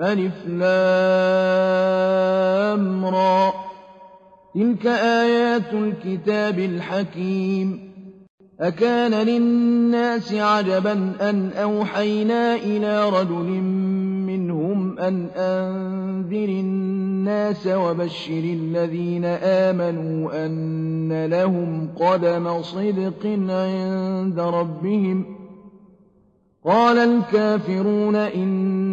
ألف لام را. تلك آيات الكتاب الحكيم. أكان للناس عجبا أن أوحينا إلى رجل منهم أن أنذر الناس وبشر الذين آمنوا أن لهم قدم صدق عند ربهم. قال الكافرون إن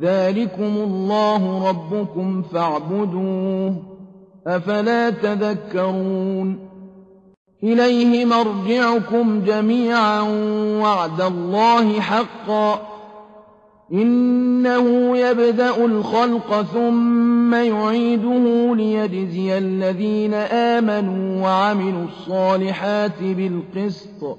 ذلكم الله ربكم فاعبدوه أفلا تذكرون إليه مرجعكم جميعا وعد الله حقا إنه يبدأ الخلق ثم يعيده ليجزي الذين آمنوا وعملوا الصالحات بالقسط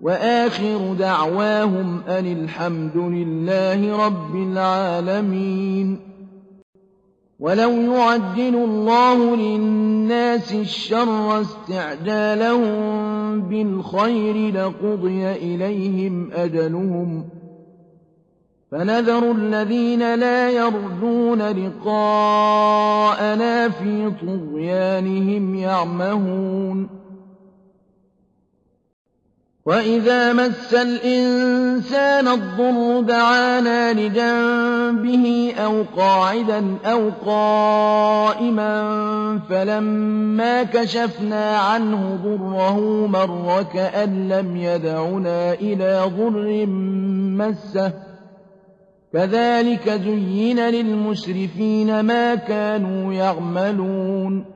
وآخر دعواهم أن الحمد لله رب العالمين. ولو يعجل الله للناس الشر استعجالهم بالخير لقضي إليهم أجلهم. فنذر الذين لا يرجون لقاءنا في طغيانهم يعمهون. وإذا مس الإنسان الضر دعانا لجنبه أو قاعدا أو قائما فلما كشفنا عنه ضره مر كأن لم يدعنا إلى ضر مسه كذلك زين للمسرفين ما كانوا يعملون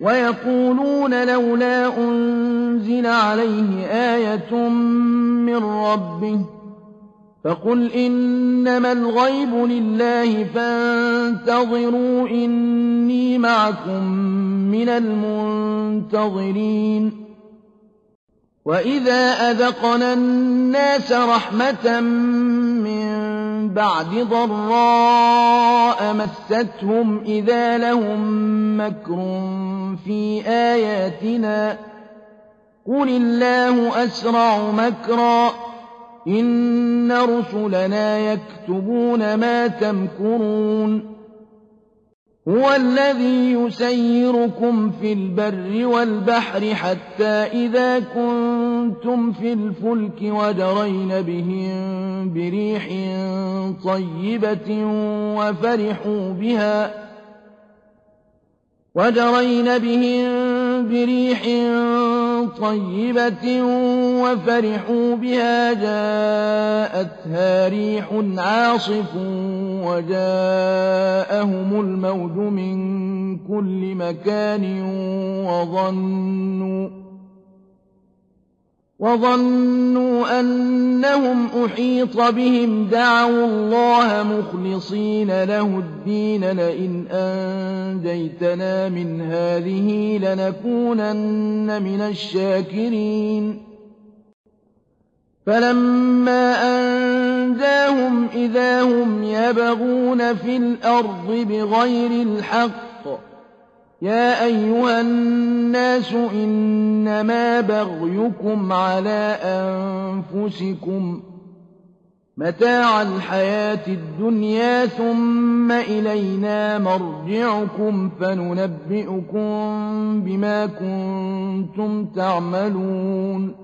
وَيَقُولُونَ لَوْلَا أُنزِلَ عَلَيْهِ آيَةٌ مِّن رَّبِّهِ ۖ فَقُلْ إِنَّمَا الْغَيْبُ لِلَّهِ فَانتَظِرُوا إِنِّي مَعَكُم مِّنَ الْمُنتَظِرِينَ. وَإِذَا أَذَقْنَا النَّاسَ رَحْمَةً مِّن بَعْدِ ضَرَّاءَ مَسَّتْهُمْ إِذَا لَهُم مَّكْرٌ فِي آيَاتِنَا ۚ. قُلِ اللَّهُ أَسْرَعُ مَكْرًا ۚ. إِنَّ رُسُلَنَا يَكْتُبُونَ مَا تَمْكُرُونَ. هُوَ الَّذِي يُسَيِّرُكُمْ فِي الْبَرِّ وَالْبَحْرِ حَتَّىٰ إِذَا كُنتُمْ فِي الْفُلْكِ وَجَرَيْنَ بِهِم بِرِيحٍ طَيِّبَةٍ وَفَرِحُوا بِهَا وَجَرَيْنَ بِهِم بِرِيحٍ طَيِّبَةٍ وَفَرِحُوا بِهَا جَاءَتْهَا رِيحٌ عَاصِفٌ وَجَاءَهُمُ الْمَوْجُ مِن كُلِّ مَكَانٍ وَظَنُّوا وَظَنُّوا أَنَّهُمْ أُحِيطَ بِهِمْ. دَعَوُا اللَّهَ مُخْلِصِينَ لَهُ الدِّينَ لَئِنْ أَنجَيْتَنَا مِنْ هَٰذِهِ لَنَكُونَنَّ مِنَ الشَّاكِرِينَ. فَلَمَّا أَنجَاهُمْ إِذَا هُمْ يَبْغُونَ فِي الْأَرْضِ بِغَيْرِ الْحَقِّ يَا أَيُّهَا النَّاسُ إِنَّمَا بَغْيُكُمْ عَلَىٰ أَنفُسِكُم ۖ مَّتَاعَ الْحَيَاةِ الدُّنْيَا ثُمَّ إِلَيْنَا مَرْجِعُكُمْ فَنُنَبِّئُكُم بِمَا كُنتُمْ تَعْمَلُونَ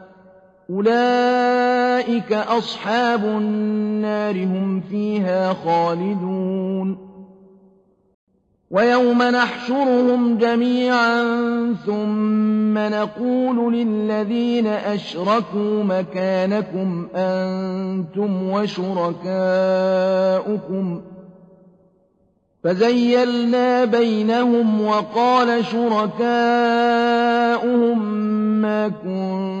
أولئك أصحاب النار هم فيها خالدون. ويوم نحشرهم جميعا ثم نقول للذين أشركوا مكانكم أنتم وشركاؤكم. فزيلنا بينهم وقال شركاؤهم ما كنتم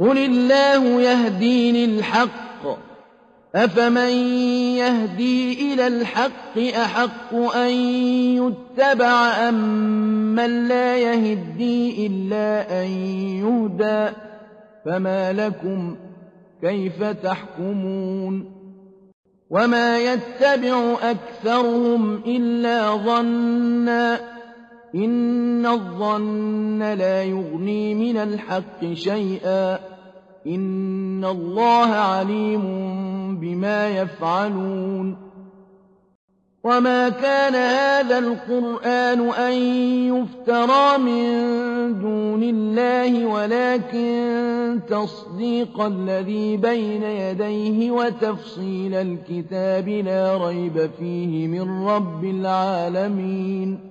قل الله يهدي للحق أفمن يهدي إلى الحق أحق أن يتبع أم من لا يهدي إلا أن يهدى فما لكم كيف تحكمون وما يتبع أكثرهم إلا ظنا إن الظن لا يغني من الحق شيئا إن الله عليم بما يفعلون وما كان هذا القرآن أن يفترى من دون الله ولكن تصديق الذي بين يديه وتفصيل الكتاب لا ريب فيه من رب العالمين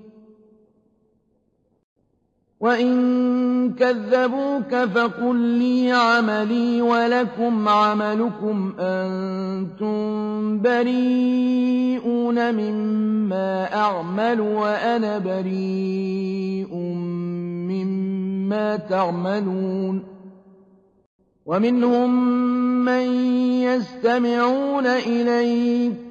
وَإِن كَذَّبُوكَ فَقُل لِّي عَمَلِي وَلَكُمْ عَمَلُكُمْ أَنتُم بَرِيئُونَ مِمَّا أَعْمَلُ وَأَنَا بَرِيءٌ مِّمَّا تَعْمَلُونَ وَمِنْهُم مَّن يَسْتَمِعُونَ إِلَيْكَ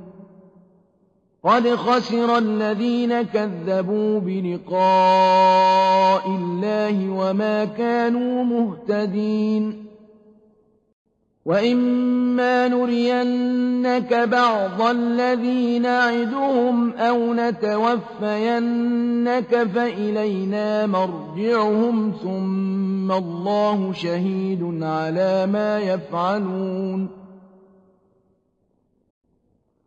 قد خسر الذين كذبوا بلقاء الله وما كانوا مهتدين وإما نرينك بعض الذي نعدهم أو نتوفينك فإلينا مرجعهم ثم الله شهيد على ما يفعلون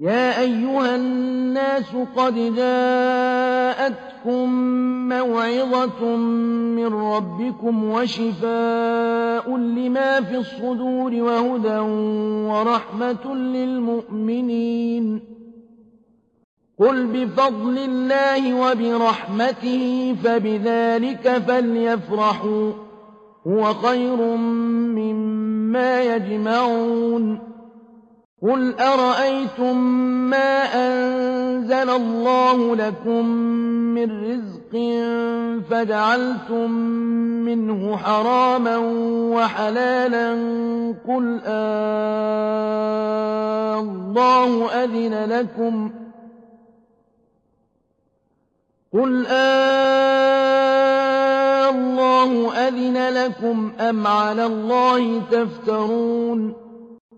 يَا أَيُّهَا النَّاسُ قَدْ جَاءَتْكُم مَّوْعِظَةٌ مِّن رَّبِّكُمْ وَشِفَاءٌ لِّمَا فِي الصُّدُورِ وَهُدًى وَرَحْمَةٌ لِّلْمُؤْمِنِينَ. قُلْ بِفَضْلِ اللَّهِ وَبِرَحْمَتِهِ فَبِذَٰلِكَ فَلْيَفْرَحُوا هُوَ خَيْرٌ مِّمَّا يَجْمَعُونَ. قُلْ أَرَأَيْتُم مَّا أَنزَلَ اللَّهُ لَكُم مِّن رِّزْقٍ فَجَعَلْتُم مِّنْهُ حَرَامًا وَحَلَالًا قُلْ آللَّهُ أَذِنَ لَكُمْ قُلْ آللَّهُ أَذِنَ لَكُمْ أَمْ عَلَى اللَّهِ تَفْتَرُونَ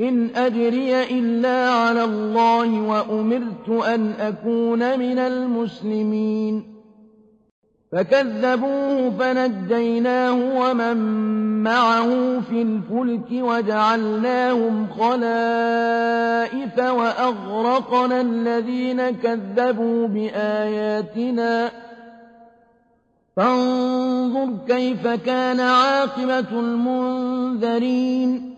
إِنْ أَجْرِيَ إِلَّا عَلَى اللَّهِ وَأُمِرْتُ أَنْ أَكُونَ مِنَ الْمُسْلِمِينَ. فَكَذَّبُوهُ فَنَجَّيْنَاهُ وَمَن مَّعَهُ فِي الْفُلْكِ وَجَعَلْنَاهُمْ خَلَائِفَ وَأَغْرَقْنَا الَّذِينَ كَذَّبُوا بِآيَاتِنَا ۖ. فانظُرْ كَيْفَ كَانَ عَاقِبَةُ الْمُنذَرِينَ.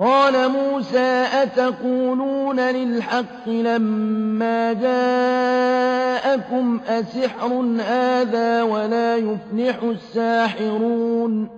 قَالَ مُوسَىٰ أَتَقُولُونَ لِلْحَقِّ لَمَّا جَاءَكُمْ أَسِحْرٌ هَٰذَا وَلَا يُفْلِحُ السَّاحِرُونَ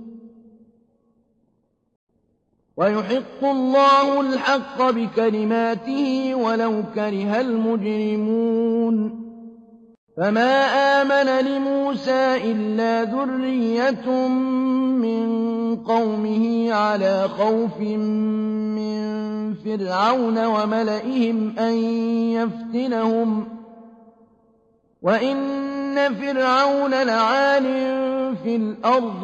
وَيُحِقُّ اللَّهُ الْحَقَّ بِكَلِمَاتِهِ وَلَوْ كَرِهَ الْمُجْرِمُونَ. فَمَا آمَنَ لِمُوسَىٰ إِلَّا ذُرِّيَّةٌ مِّن قَوْمِهِ عَلَىٰ خَوْفٍ مِّن فِرْعَوْنَ وَمَلَئِهِمْ أَن يَفْتِنَهُمْ ۚ. وَإِنَّ فِرْعَوْنَ لَعَالٍ فِي الْأَرْضِ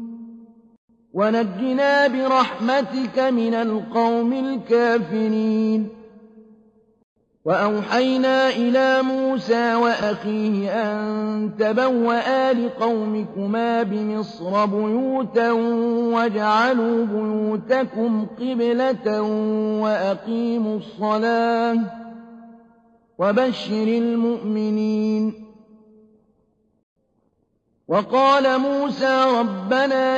وَنَجِّنَا بِرَحْمَتِكَ مِنَ الْقَوْمِ الْكَافِرِينَ. وَأَوْحَيْنَا إِلَىٰ مُوسَىٰ وَأَخِيهِ أَن تَبَوَّآ لِقَوْمِكُمَا بِمِصْرَ بُيُوتًا وَاجْعَلُوا بُيُوتَكُمْ قِبْلَةً وَأَقِيمُوا الصَّلَاةَ ۗ وَبَشِّرِ الْمُؤْمِنِينَ. وَقَالَ مُوسَىٰ رَبَّنَا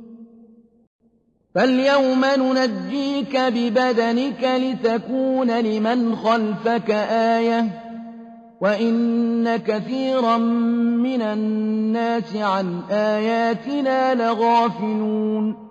فَالْيَوْمَ نُنَجِّيكَ بِبَدَنِكَ لِتَكُونَ لِمَنْ خَلْفَكَ آيَةً ۚ وَإِنَّ كَثِيرًا مِّنَ النَّاسِ عَنْ آيَاتِنَا لَغَافِلُونَ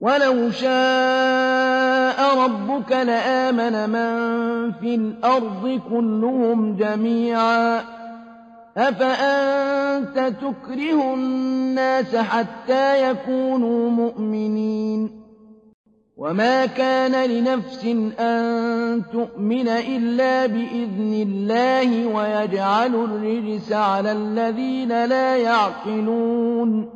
ولو شاء ربك لآمن من في الأرض كلهم جميعا أفأنت تكره الناس حتى يكونوا مؤمنين وما كان لنفس أن تؤمن إلا بإذن الله ويجعل الرجس على الذين لا يعقلون